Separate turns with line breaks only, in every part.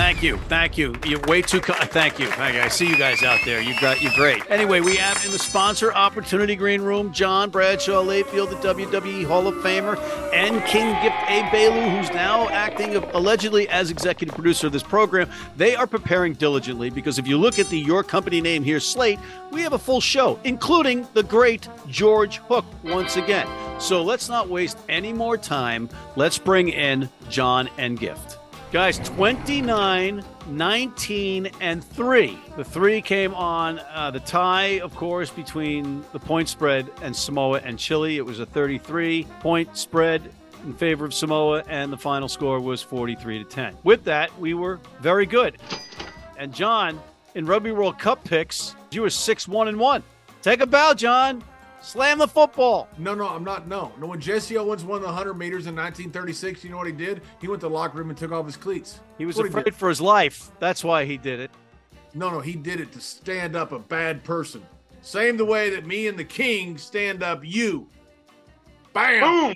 Thank you, thank you. You're way too. Co- thank you, thank you. I see you guys out there. You got you're great. Anyway, we have in the sponsor opportunity green room John Bradshaw Layfield, the WWE Hall of Famer, and King Gift A. Bailu, who's now acting allegedly as executive producer of this program. They are preparing diligently because if you look at the your company name here slate, we have a full show, including the great George Hook once again. So let's not waste any more time. Let's bring in John and Gift. Guys, 29, 19, and 3. The 3 came on uh, the tie, of course, between the point spread and Samoa and Chile. It was a 33 point spread in favor of Samoa, and the final score was 43 to 10. With that, we were very good. And John, in Rugby World Cup picks, you were 6 1 and 1. Take a bow, John. Slam the football.
No, no, I'm not. No, no. When Jesse Owens won the 100 meters in 1936, you know what he did? He went to the locker room and took off his cleats.
He was afraid he for his life. That's why he did it.
No, no, he did it to stand up a bad person. Same the way that me and the king stand up you. Bam!
Boom!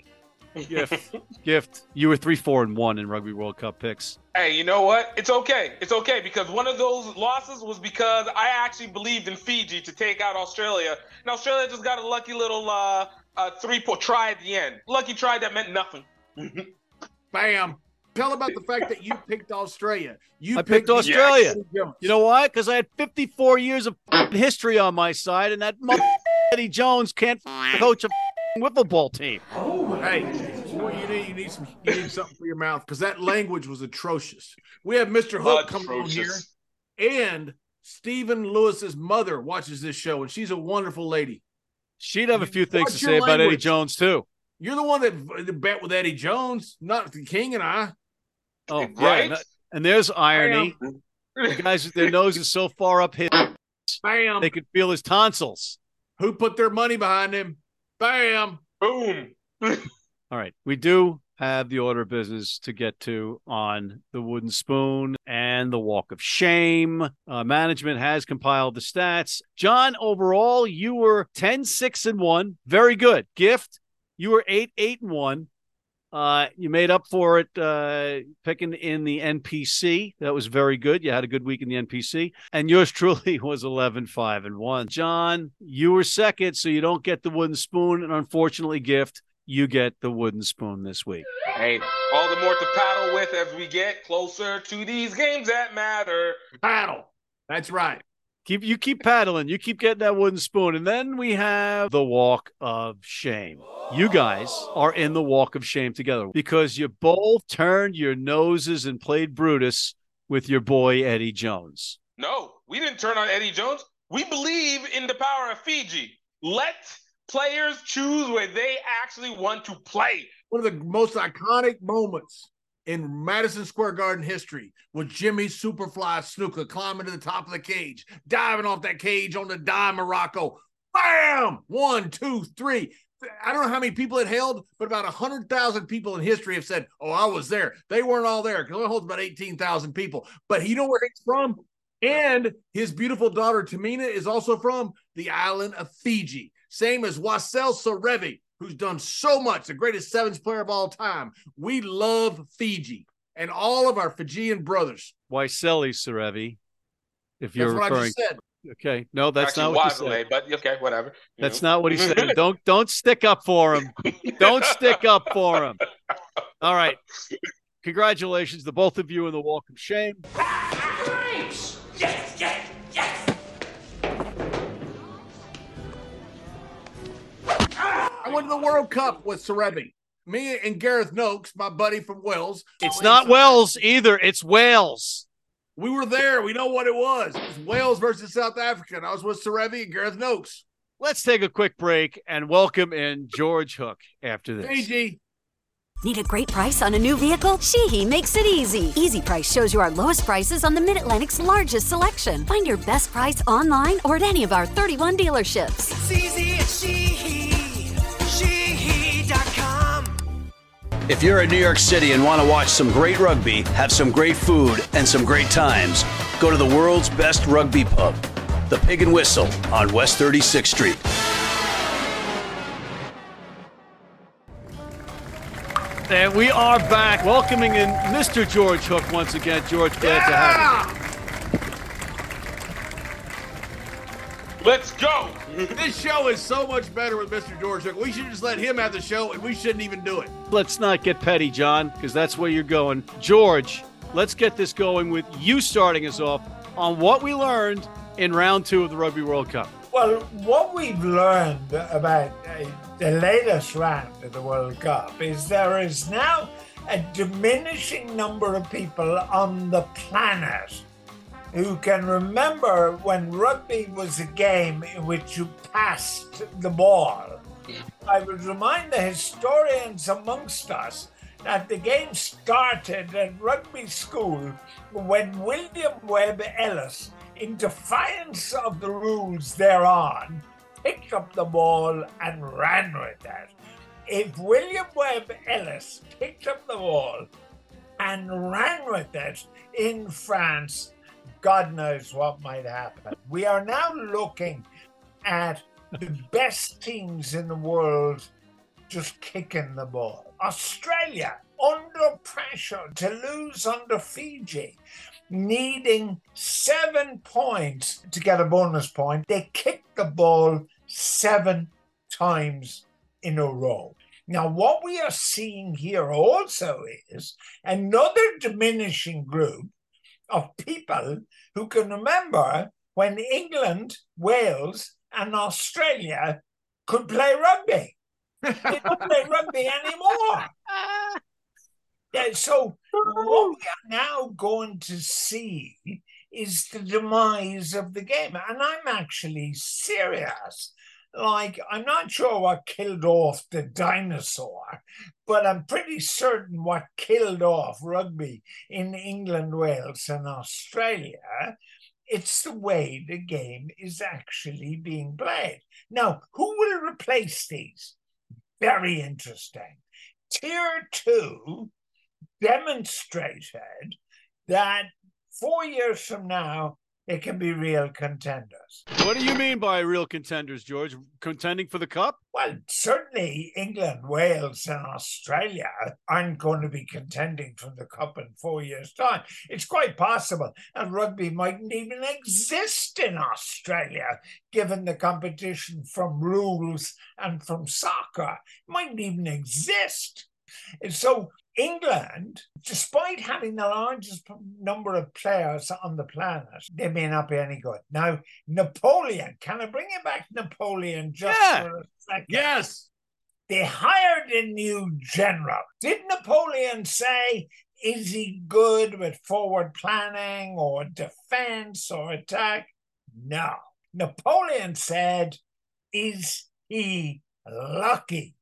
Gift, gift. You were three, four, and one in Rugby World Cup picks.
Hey, you know what? It's okay. It's okay because one of those losses was because I actually believed in Fiji to take out Australia, and Australia just got a lucky little uh, uh three point try at the end. Lucky try that meant nothing.
Bam. Tell about the fact that you picked Australia. You
I picked, picked Australia. You know why? Because I had 54 years of history on my side, and that Eddie Jones can't coach a wiffle ball team.
Oh, hey, what you need, you need some, you need something for your mouth because that language was atrocious. We have Mr. Hook coming on here, and Stephen Lewis's mother watches this show, and she's a wonderful lady.
She'd have a few things to say language? about Eddie Jones too.
You're the one that bet with Eddie Jones, not the King and I.
Oh, right. Yeah. And there's irony. The guys, their nose is so far up his,
Bam.
they could feel his tonsils.
Who put their money behind him? Bam.
Boom.
All right. We do have the order of business to get to on the wooden spoon and the walk of shame. Uh, management has compiled the stats. John, overall, you were 10, 6, and 1. Very good. Gift, you were 8, 8, and 1. Uh, you made up for it uh, picking in the NPC. That was very good. You had a good week in the NPC. And yours truly was 11, 5, and 1. John, you were second, so you don't get the wooden spoon. And unfortunately, gift, you get the wooden spoon this week.
Hey, all the more to paddle with as we get closer to these games that matter.
Paddle. That's right.
Keep you keep paddling, you keep getting that wooden spoon, and then we have the walk of shame. You guys are in the walk of shame together because you both turned your noses and played Brutus with your boy Eddie Jones.
No, we didn't turn on Eddie Jones. We believe in the power of Fiji. Let players choose where they actually want to play.
One of the most iconic moments in Madison Square Garden history was Jimmy Superfly Snuka climbing to the top of the cage, diving off that cage on the Don Muraco. Bam! One, two, three. I don't know how many people it held, but about 100,000 people in history have said, Oh, I was there. They weren't all there because it holds about 18,000 people. But you know where he's from? And his beautiful daughter, Tamina, is also from the island of Fiji. Same as Wassel Serevi, who's done so much, the greatest sevens player of all time. We love Fiji and all of our Fijian brothers.
Waisale Serevi, if you're that's referring. Okay, no, that's
Actually,
not what he said.
But okay, whatever.
You that's know. not what he said. don't don't stick up for him. Don't stick up for him. All right. Congratulations to both of you in the Walk of Shame.
The World Cup with Serevi. Me and Gareth Noakes, my buddy from Wales.
It's not Wales either. It's Wales.
We were there. We know what it was. It was Wales versus South Africa. And I was with Serevi and Gareth Noakes.
Let's take a quick break and welcome in George Hook after this.
Hey, G.
Need a great price on a new vehicle? Sheehy makes it easy. Easy Price shows you our lowest prices on the Mid Atlantic's largest selection. Find your best price online or at any of our 31 dealerships.
It's easy at she,
If you're in New York City and want to watch some great rugby, have some great food, and some great times, go to the world's best rugby pub, the Pig and Whistle on West 36th Street. And we are back, welcoming in Mr. George Hook once again. George, glad to have you.
Let's go.
This show is so much better with Mr. George We should just let him have the show and we shouldn't even do it.
Let's not get petty, John, because that's where you're going. George, let's get this going with you starting us off on what we learned in round two of the Rugby World Cup.
Well, what we've learned about uh, the latest round of the World Cup is there is now a diminishing number of people on the planet who can remember when rugby was a game in which you passed the ball. I would remind the historians amongst us that the game started at rugby school when William Webb Ellis, in defiance of the rules thereon, picked up the ball and ran with it. If William Webb Ellis picked up the ball and ran with it in France, God knows what might happen. We are now looking at the best teams in the world just kicking the ball. Australia under pressure to lose under Fiji, needing seven points to get a bonus point. They kicked the ball seven times in a row. Now, what we are seeing here also is another diminishing group of people who can remember when England, Wales, and Australia could play rugby. They don't play rugby anymore. Yeah, so what we are now going to see is the demise of the game. And I'm actually serious. Like, I'm not sure what killed off the dinosaur, but I'm pretty certain what killed off rugby in England, Wales, and Australia. It's the way the game is actually being played. Now, who will replace these? Very interesting. Tier two demonstrated that four years from now, it can be real contenders.
What do you mean by real contenders, George? Contending for the cup?
Well, certainly England, Wales, and Australia aren't going to be contending for the cup in four years' time. It's quite possible, that rugby mightn't even exist in Australia, given the competition from rules and from soccer. It mightn't even exist. And so England, despite having the largest number of players on the planet, they may not be any good. Now, Napoleon, can I bring it back Napoleon just
Yeah.
for a second?
Yes.
They hired a new general. Did Napoleon say, is he good with forward planning or defense or attack? No. Napoleon said, is he lucky?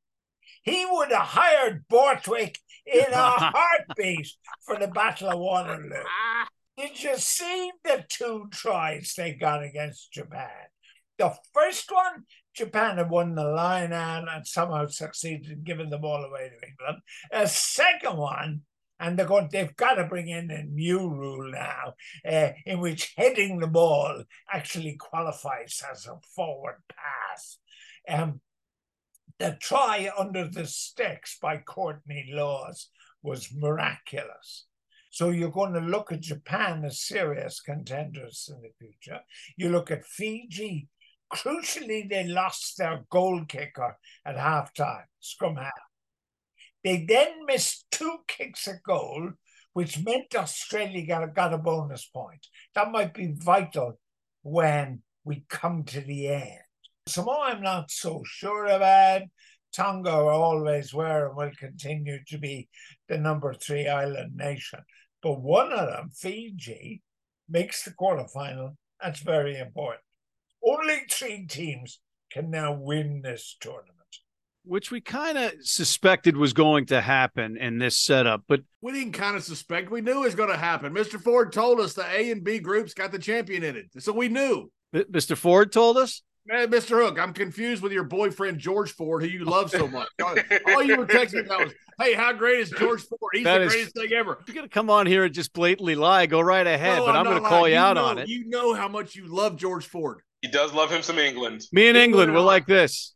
He would have hired Borthwick in a heartbeat for the Battle of Waterloo. Did you see the two tries they got against Japan? The first one, Japan had won the line out and somehow succeeded in giving the ball away to England. A second one, and they're going, they've got to bring in a new rule now, uh, in which heading the ball actually qualifies as a forward pass. Um, the try under the sticks by Courtney Lawes was miraculous. So you're going to look at Japan as serious contenders in the future. You look at Fiji. Crucially, they lost their goal kicker at halftime, scrum half. They then missed two kicks at goal, which meant Australia got, got a bonus point. That might be vital when we come to the end. Samoa, I'm not so sure about. Tonga always were and will continue to be the number three island nation. But one of them, Fiji, makes the quarterfinal. That's very important. Only three teams can now win this tournament.
Which we kind of suspected was going to happen in this setup, but
We didn't kind of suspect. We knew it was going to happen. Mr. Ford told us the A and B groups got the champion in it. So we knew.
M- Mr. Ford told us.
Man, Mr. Hook, I'm confused with your boyfriend George Ford, who you love so much. All you were texting about was, "Hey, how great is George Ford? He's
That
the
is-
greatest thing ever."
You're gonna come on here and just blatantly lie. Go right ahead,
No,
but I'm,
not
gonna call
lying.
you out
know,
on it.
You know how much you love George Ford.
He does love him some England.
Me and England, we're like this.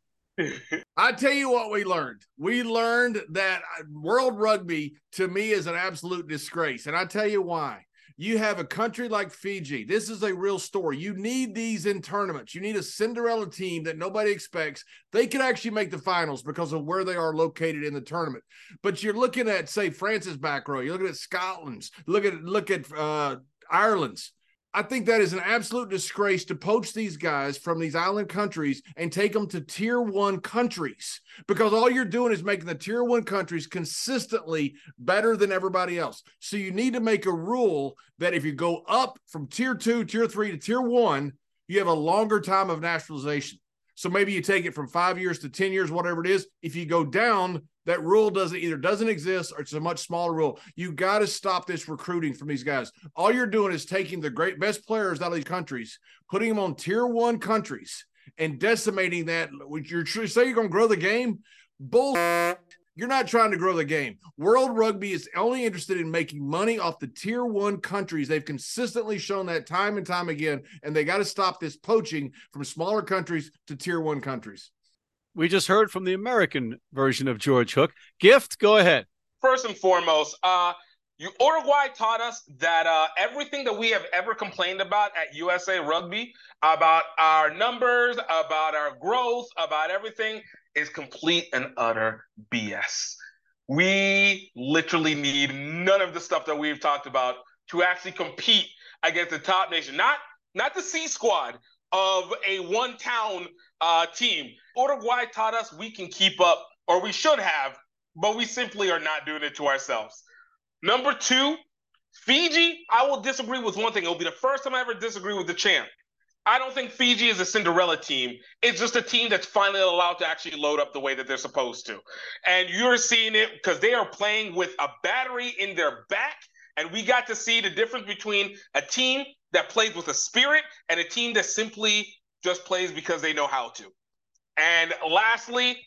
I tell you what, we learned. We learned that uh, World Rugby to me is an absolute disgrace, and I tell you why. You have a country like Fiji. This is a real story. You need these in tournaments. You need a Cinderella team that nobody expects. They could actually make the finals because of where they are located in the tournament. But you're looking at, say, France's back row. You're looking at Scotland's. Look at look at uh, Ireland's. I think that is an absolute disgrace to poach these guys from these island countries and take them to tier one countries because all you're doing is making the tier one countries consistently better than everybody else. So you need to make a rule that if you go up from tier two, tier three to tier one, you have a longer time of naturalization. So maybe you take it from five years to 10 years, whatever it is. If you go down, that rule doesn't either doesn't exist or it's a much smaller rule. You got to stop this recruiting from these guys. All you're doing is taking the great best players out of these countries, putting them on tier one countries, and decimating that. Would you tr- say you're going to grow the game? Bull. You're not trying to grow the game. World Rugby is only interested in making money off the tier one countries. They've consistently shown that time and time again, and they got to stop this poaching from smaller countries to tier one countries.
We just heard from the American version of George Hook. Gift, go ahead.
First and foremost, uh, you Uruguay taught us that uh, everything that we have ever complained about at USA Rugby, about our numbers, about our growth, about everything, is complete and utter BS. We literally need none of the stuff that we've talked about to actually compete against the top nation, not not the C squad of a one town uh, team. Uruguay taught us we can keep up, or we should have, but we simply are not doing it to ourselves. Number two, Fiji, I will disagree with one thing. It'll be the first time I ever disagree with the champ. I don't think Fiji is a Cinderella team. It's just a team that's finally allowed to actually load up the way that they're supposed to. And you're seeing it because they are playing with a battery in their back. And we got to see the difference between a team that plays with a spirit and a team that simply just plays because they know how to. And lastly,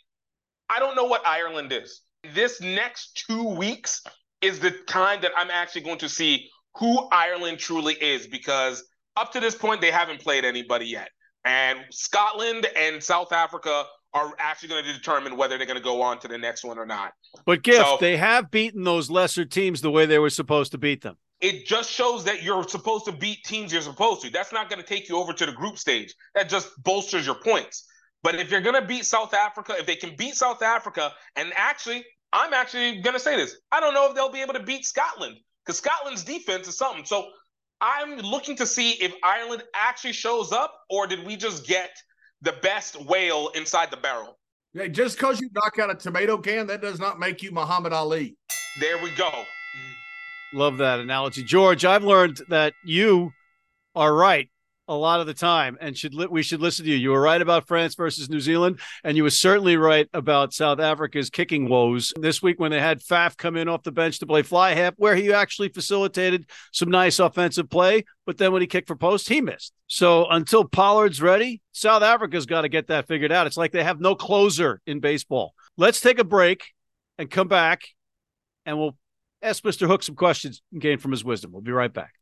I don't know what Ireland is. This next two weeks is the time that I'm actually going to see who Ireland truly is because up to this point, they haven't played anybody yet. And Scotland and South Africa are actually going to determine whether they're going to go on to the next one or not.
But Gift,
So-
they have beaten those lesser teams the way they were supposed to beat them.
It just shows that you're supposed to beat teams you're supposed to. That's not going to take you over to the group stage. That just bolsters your points. But if you're going to beat South Africa, if they can beat South Africa, and actually, I'm actually going to say this I don't know if they'll be able to beat Scotland because Scotland's defense is something. So I'm looking to see if Ireland actually shows up or did we just get the best whale inside the barrel?
Yeah, just because you knock out a tomato can, that does not make you Muhammad Ali.
There we go.
Love that analogy, George. I've learned that you are right a lot of the time, and should li- we should listen to you. You were right about France versus New Zealand, and you were certainly right about South Africa's kicking woes this week when they had Faf come in off the bench to play fly half, where he actually facilitated some nice offensive play, but then when he kicked for post, he missed. So until Pollard's ready, South Africa's got to get that figured out. It's like they have no closer in baseball. Let's take a break and come back, and we'll ask Mr. Hook some questions and gain from his wisdom. We'll be right back.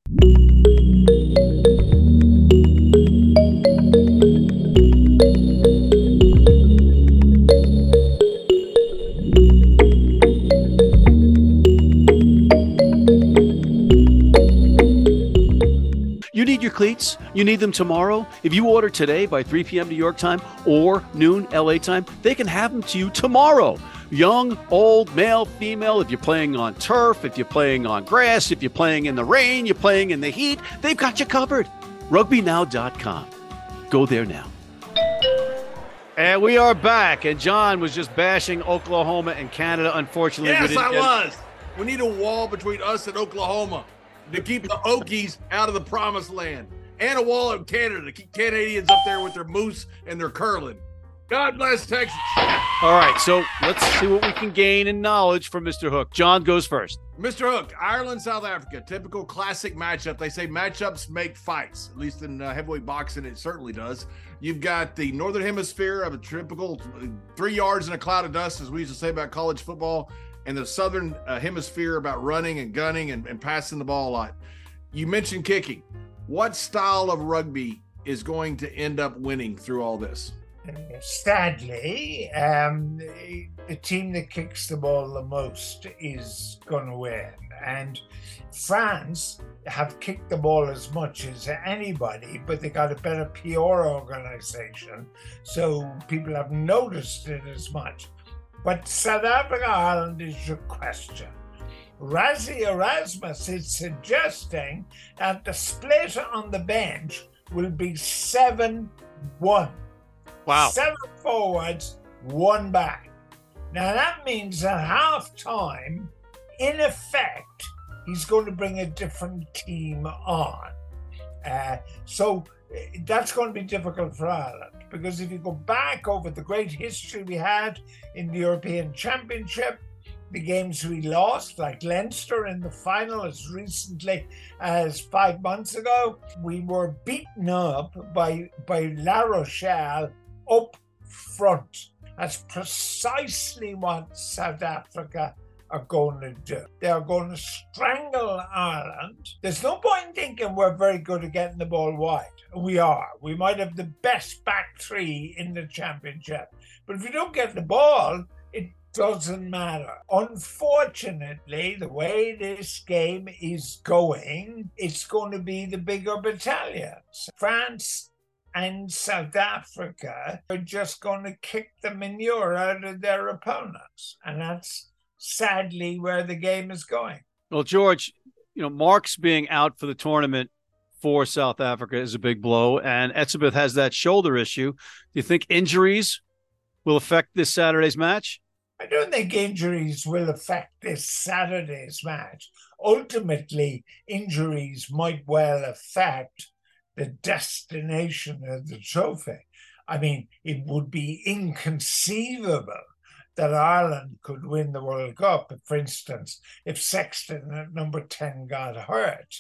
Cleats. You need them tomorrow. If you order today by 3 p.m. New York time or noon LA time, they can have them to you tomorrow. Young, old, male, female, if you're playing on turf, if you're playing on grass, if you're playing in the rain, you're playing in the heat, they've got you covered. RugbyNow.com. Go there now. And we are back. And John was just bashing Oklahoma and Canada. Unfortunately,
Yes,
didn't
I
get-
was. We need a wall between us and Oklahoma to keep the Okies out of the promised land, and a wall in Canada to keep Canadians up there with their moose and their curling. God bless Texas.
All right, so let's see what we can gain in knowledge from Mr. Hook. John goes first.
Mr. Hook, Ireland, South Africa, typical classic matchup. They say matchups make fights, at least in uh, heavyweight boxing, it certainly does. You've got the Northern Hemisphere of a typical three yards in a cloud of dust, as we used to say about college football, and the Southern uh, Hemisphere about running and gunning and, and passing the ball a lot. You mentioned kicking. What style of rugby is going to end up winning through all this?
Sadly, um, the team that kicks the ball the most is going to win. And France have kicked the ball as much as anybody, but they got a better PR organization. So people have noticed it as much. But South Africa Ireland is your question. Rassie Erasmus is suggesting that the split on the bench will be 7 1.
Wow.
Seven forwards, one back. Now that means at half time, in effect, he's going to bring a different team on. Uh, so that's going to be difficult for Ireland because if you go back over the great history we had in the European Championship, the games we lost, like Leinster in the final as recently as five months ago, we were beaten up by by La Rochelle up front. That's precisely what South Africa are going to do. They are going to strangle Ireland. There's no point in thinking we're very good at getting the ball wide. We are. We might have the best back three in the championship. But if you don't get the ball, it doesn't matter. Unfortunately, the way this game is going, it's going to be the bigger battalions. France and South Africa are just going to kick the manure out of their opponents. And that's sadly where the game is going.
Well, George, you know, Marx being out for the tournament for South Africa is a big blow, and Etzebeth has that shoulder issue. Do you think injuries will affect this Saturday's match?
I don't think injuries will affect this Saturday's match. Ultimately, injuries might well affect the destination of the trophy. I mean, it would be inconceivable that Ireland could win the World Cup, for instance, if Sexton at number 10 got hurt,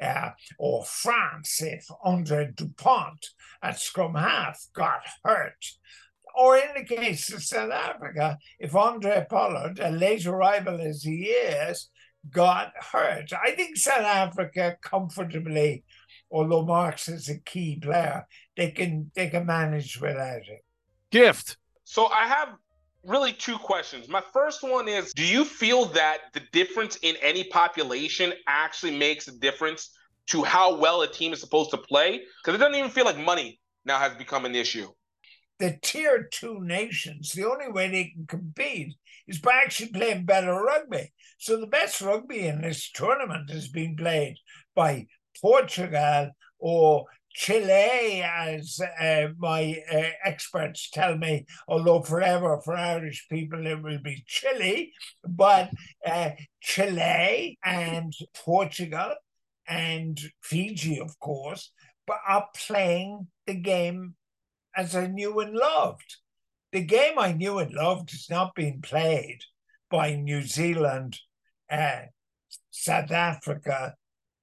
uh, or France if Andre Dupont at scrum half got hurt. Or in the case of South Africa, if Andre Pollard, a late arrival as he is, got hurt. I think South Africa comfortably although Marx is a key player, they can they can manage without it.
Gift.
So I have really two questions. My first one is Do you feel that the difference in any population actually makes a difference to how well a team is supposed to play? Because it doesn't even feel like money now has become an issue.
The tier two nations, the only way they can compete is by actually playing better rugby. So the best rugby in this tournament has been played by Portugal or Chile, as uh, my uh, experts tell me, although forever for Irish people it will be Chile, but uh, Chile and Portugal and Fiji, of course, but are playing the game as I knew and loved. The game I knew and loved is not being played by New Zealand, uh, South Africa,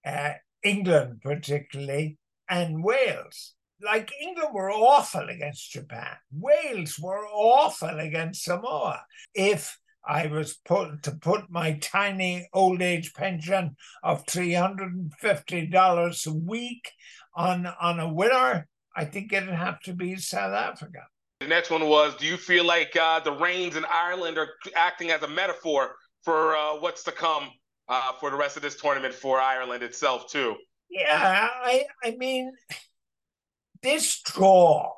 uh, England, particularly, and Wales. Like England were awful against Japan, Wales were awful against Samoa. If I was put to put my tiny old age pension of three hundred and fifty dollars a week on on a winner, I think it'd have to be South Africa.
The next one was: Do you feel like uh, the rains in Ireland are acting as a metaphor for uh, what's to come uh, for the rest of this tournament for Ireland itself too.
Yeah, I I mean, this draw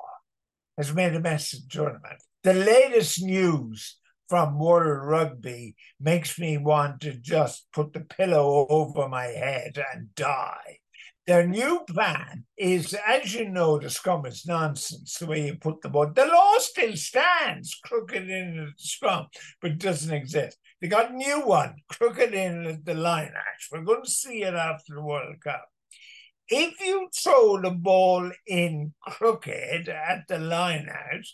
has made a mess of the tournament. The latest news from World Rugby makes me want to just put the pillow over my head and die. Their new plan is, as you know, the scrum is nonsense the way you put the ball. The law still stands, crooked in the scrum, but doesn't exist. They got a new one, crooked in the line act. We're going to see it after the World Cup. If you throw the ball in crooked at the line out,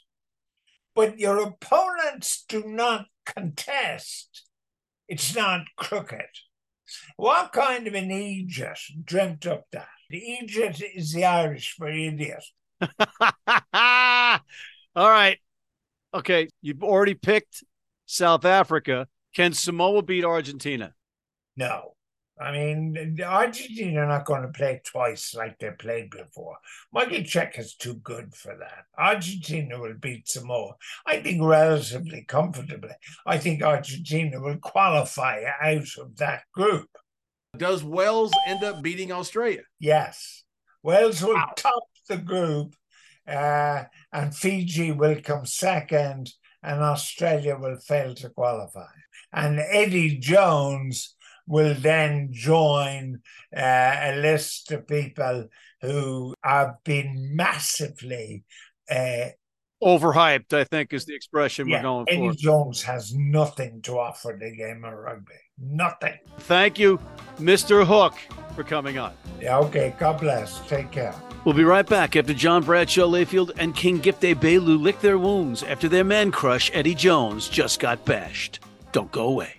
but your opponents do not contest, it's not crooked. What kind of an idiot dreamt up that? The idiot is the Irish for idiot.
All right. Okay, you've already picked South Africa. Can Samoa beat Argentina?
No. I mean, Argentina are not going to play twice like they played before. Michael Cheika is too good for that. Argentina will beat Samoa. I think relatively comfortably. I think Argentina will qualify out of that group.
Does Wales end up beating Australia?
Yes. Wales will top the group, uh, and Fiji will come second, and Australia will fail to qualify. And Eddie Jones will then join uh, a list of people who have been massively uh,
Overhyped, I think, is the expression
yeah,
we're going
Eddie
for.
Eddie Jones has nothing to offer the game of rugby. Nothing.
Thank you, Mr. Hook, for coming on.
Yeah, okay. God bless. Take care.
We'll be right back after John Bradshaw Layfield and King Gift Egbelu lick their wounds after their man crush Eddie Jones just got bashed. Don't go away.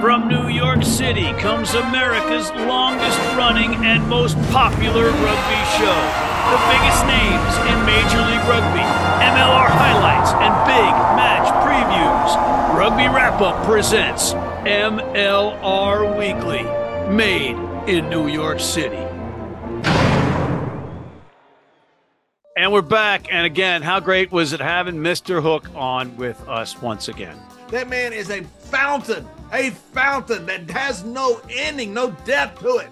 From New York City comes America's longest running and most popular rugby show. The biggest names in Major League Rugby, MLR highlights, and big match previews. Rugby Wrap Up presents MLR Weekly, made in New York City. And we're back. And again, how great was it having Mr. Hook on with us once again?
That man is a fountain, a fountain that has no ending, no depth to it.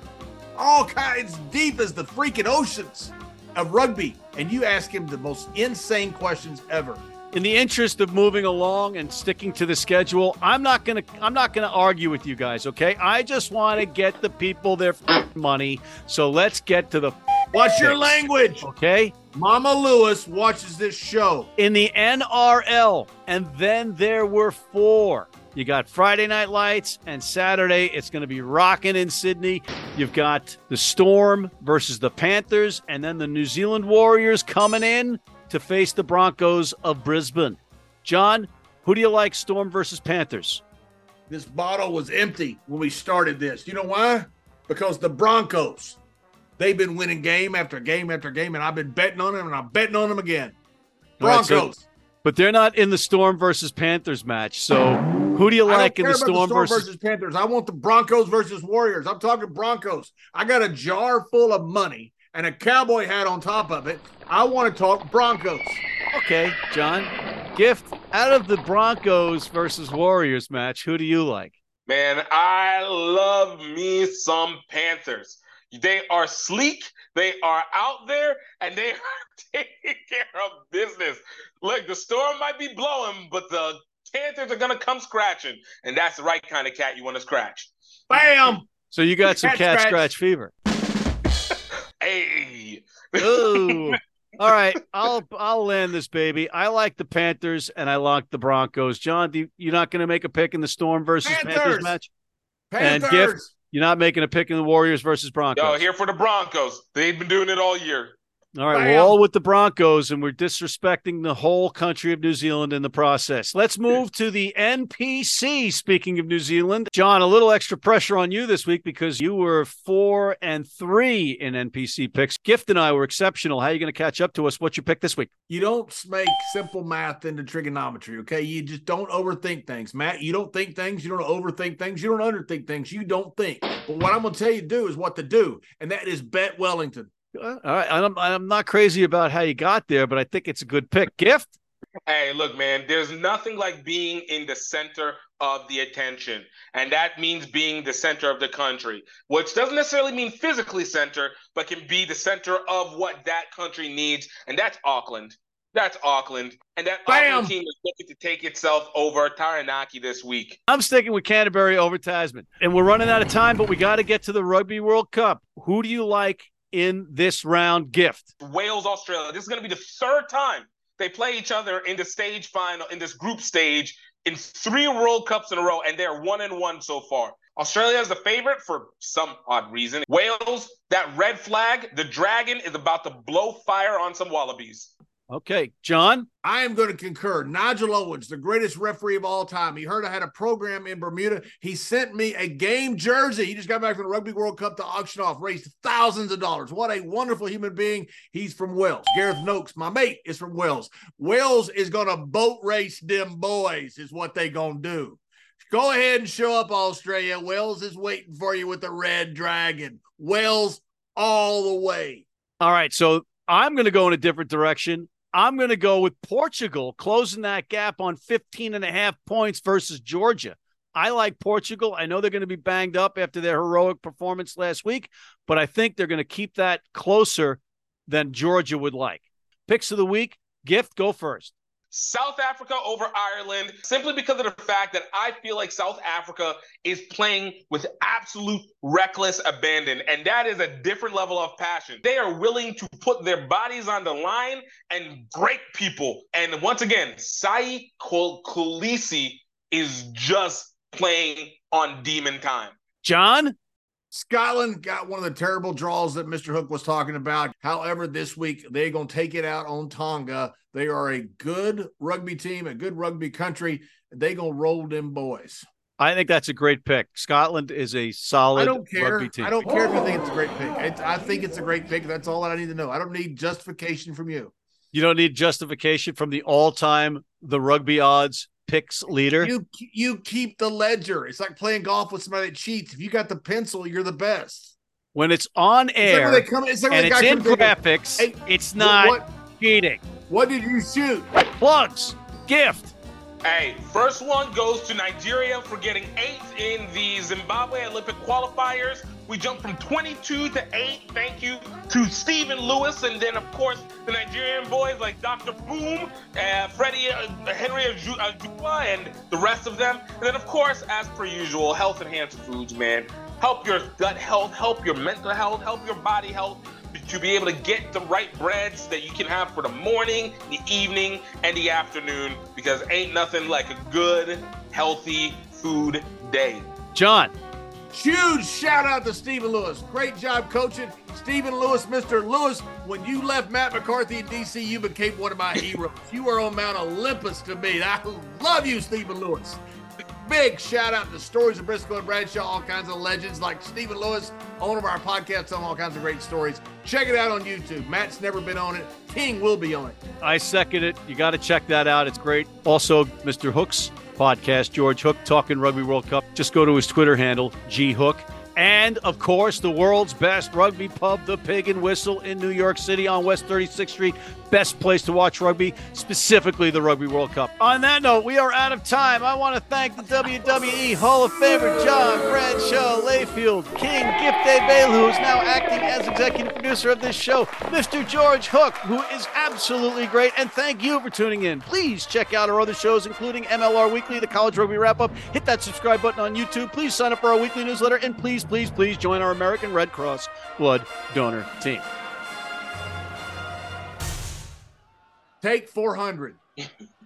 All kinds deep as the freaking oceans of rugby. And you ask him the most insane questions ever.
In the interest of moving along and sticking to the schedule, I'm not gonna I'm not gonna argue with you guys, okay? I just want to get the people their money. So let's get to the
What's your language?
okay.
Mama Lewis watches this show.
in the NRL, and then there were four. You got Friday Night Lights and Saturday. It's going to be rocking in Sydney. You've got the Storm versus the Panthers, and then the New Zealand Warriors coming in to face the Broncos of Brisbane. John, who do you like, Storm versus Panthers?
This bottle was empty when we started this. You know why? Because the Broncos, they've been winning game after game after game, and I've been betting on them, and I'm betting on them again.
All right, so-
Broncos.
But they're not in the Storm versus Panthers match. So who do you
I don't
like in
care
the
about
Storm, versus?
versus Panthers. I want the Broncos versus Warriors. I'm talking Broncos. I got a jar full of money and a cowboy hat on top of it. I want to talk Broncos.
Okay, John. Gift out of the Broncos versus Warriors match. Who do you like?
Man, I love me some Panthers. They are sleek, they are out there, and they are taking care of business. Look, the storm might be blowing, but the Panthers are gonna come scratching, and that's the right kind of cat you want to scratch.
Bam!
So you got some
Cat
cat
scratch.
scratch fever.
Hey,
Ooh. All right, I'll I'll land this baby. I like the Panthers and I like the Broncos. John, do you, you're not going to make a pick in the Storm versus Panthers,
Panthers.
match. And
Panthers.
Gift? You're not making a pick in the Warriors versus Broncos.
yo, here for the Broncos. They've been doing it all year.
All right, we're all with the Broncos, and we're disrespecting the whole country of New Zealand in the process. Let's move to the NPC. Speaking of New Zealand, John, a little extra pressure on you this week because you were four and three in NPC picks. Gift and I were exceptional. How are you going to catch up to us? What's your pick this week?
You don't make simple math into trigonometry, okay? You just don't overthink things. Matt, you don't think things, you don't overthink things, you don't underthink things, you don't think. But what I'm going to tell you to do is what to do, and that is bet Wellington.
All right, I'm, I'm not crazy about how you got there, but I think it's a good pick. Gift?
Hey, look, man, there's nothing like being in the center of the attention. And that means being the center of the country, which doesn't necessarily mean physically center, but can be the center of what that country needs. And that's Auckland. That's Auckland. And that
Bam!
Auckland team is looking to take itself over Taranaki this week.
I'm sticking with Canterbury over Tasman. And we're running out of time, but we got to get to the Rugby World Cup. Who do you like in this round, Gift?
Wales, Australia. This is going to be the third time they play each other in the stage final, in this group stage, in three World Cups in a row, and they're one and one so far. Australia is the favorite for some odd reason. Wales, that red flag, the dragon is about to blow fire on some wallabies.
Okay, John.
I am going to concur. Nigel Owens, the greatest referee of all time. He heard I had a program in Bermuda. He sent me a game jersey. He just got back from the Rugby World Cup to auction off, raised thousands of dollars. What a wonderful human being. He's from Wales. Gareth Noakes, my mate, is from Wales. Wales is going to boat race them boys, is what they going to do. Go ahead and show up, Australia. Wales is waiting for you with the red dragon. Wales all the way.
All right, so I'm going to go in a different direction. I'm going to go with Portugal closing that gap on 15 and a half points versus Georgia. I like Portugal. I know they're going to be banged up after their heroic performance last week, but I think they're going to keep that closer than Georgia would like. Picks of the week, gift, go first.
South Africa over Ireland simply because of the fact that I feel like South Africa is playing with absolute reckless abandon. And that is a different level of passion. They are willing to put their bodies on the line and break people. And once again, Siya Kolisi is just playing on demon time.
John?
Scotland got one of the terrible draws that Mr. Hook was talking about. However, this week they're going to take it out on Tonga. They are a good rugby team, a good rugby country. They're going to roll them boys.
I think that's a great pick. Scotland is a solid
I don't care.
rugby team.
I don't care if you think it's a great pick. It's, I think it's a great pick. That's all that I need to know. I don't need justification from you.
You don't need justification from the all-time the rugby odds picks leader.
You you keep the ledger. It's like playing golf with somebody that cheats. If you got the pencil, you're the best.
when it's on
It's like
air
they come- it's like
and it's in- graphics,
Hey,
it's not
what-
cheating.
What did you shoot?
Plugs, gift.
Hey, first one goes to Nigeria for getting eighth in the Zimbabwe Olympic qualifiers. We jumped from 22 to 8. Thank you to Stephen Lewis. And then, of course, the Nigerian boys like Dr. Boom, uh, Freddie, uh, Henry Ajua, and the rest of them. And then, of course, as per usual, health enhancing foods, man. Help your gut health, help your mental health, help your body health to be able to get the right breads that you can have for the morning, the evening, and the afternoon because ain't nothing like a good, healthy food day.
John.
Huge shout out to Stephen Lewis. Great job coaching. Stephen Lewis, Mr. Lewis, when you left Matt McCarthy in DC, you became one of my heroes. You are on Mount Olympus to me. I love you, Stephen Lewis. Big shout out to Stories of Brisco and Bradshaw, all kinds of legends like Stephen Lewis, owner of our podcast, telling all kinds of great stories. Check it out on YouTube. Matt's never been on it. King will be on it.
I second it. You got to check that out. It's great. Also, Mr. Hook's podcast, George Hook, Talking Rugby World Cup. Just go to his Twitter handle, G Hook. And of course, the world's best rugby pub, the Pig and Whistle in New York City on West 36th Street. Best place to watch rugby, specifically the Rugby World Cup. On that note, we are out of time. I want to thank the WWE Hall of Famer John Bradshaw Layfield, King Gift Egbelu, who is now acting as executive producer of this show, Mr. George Hook, who is absolutely great. And thank you for tuning in. Please check out our other shows, including MLR Weekly, the College Rugby Wrap Up. Hit that subscribe button on YouTube. Please sign up for our weekly newsletter. And please, please, please join our American Red Cross Blood Donor Team.
Take 400.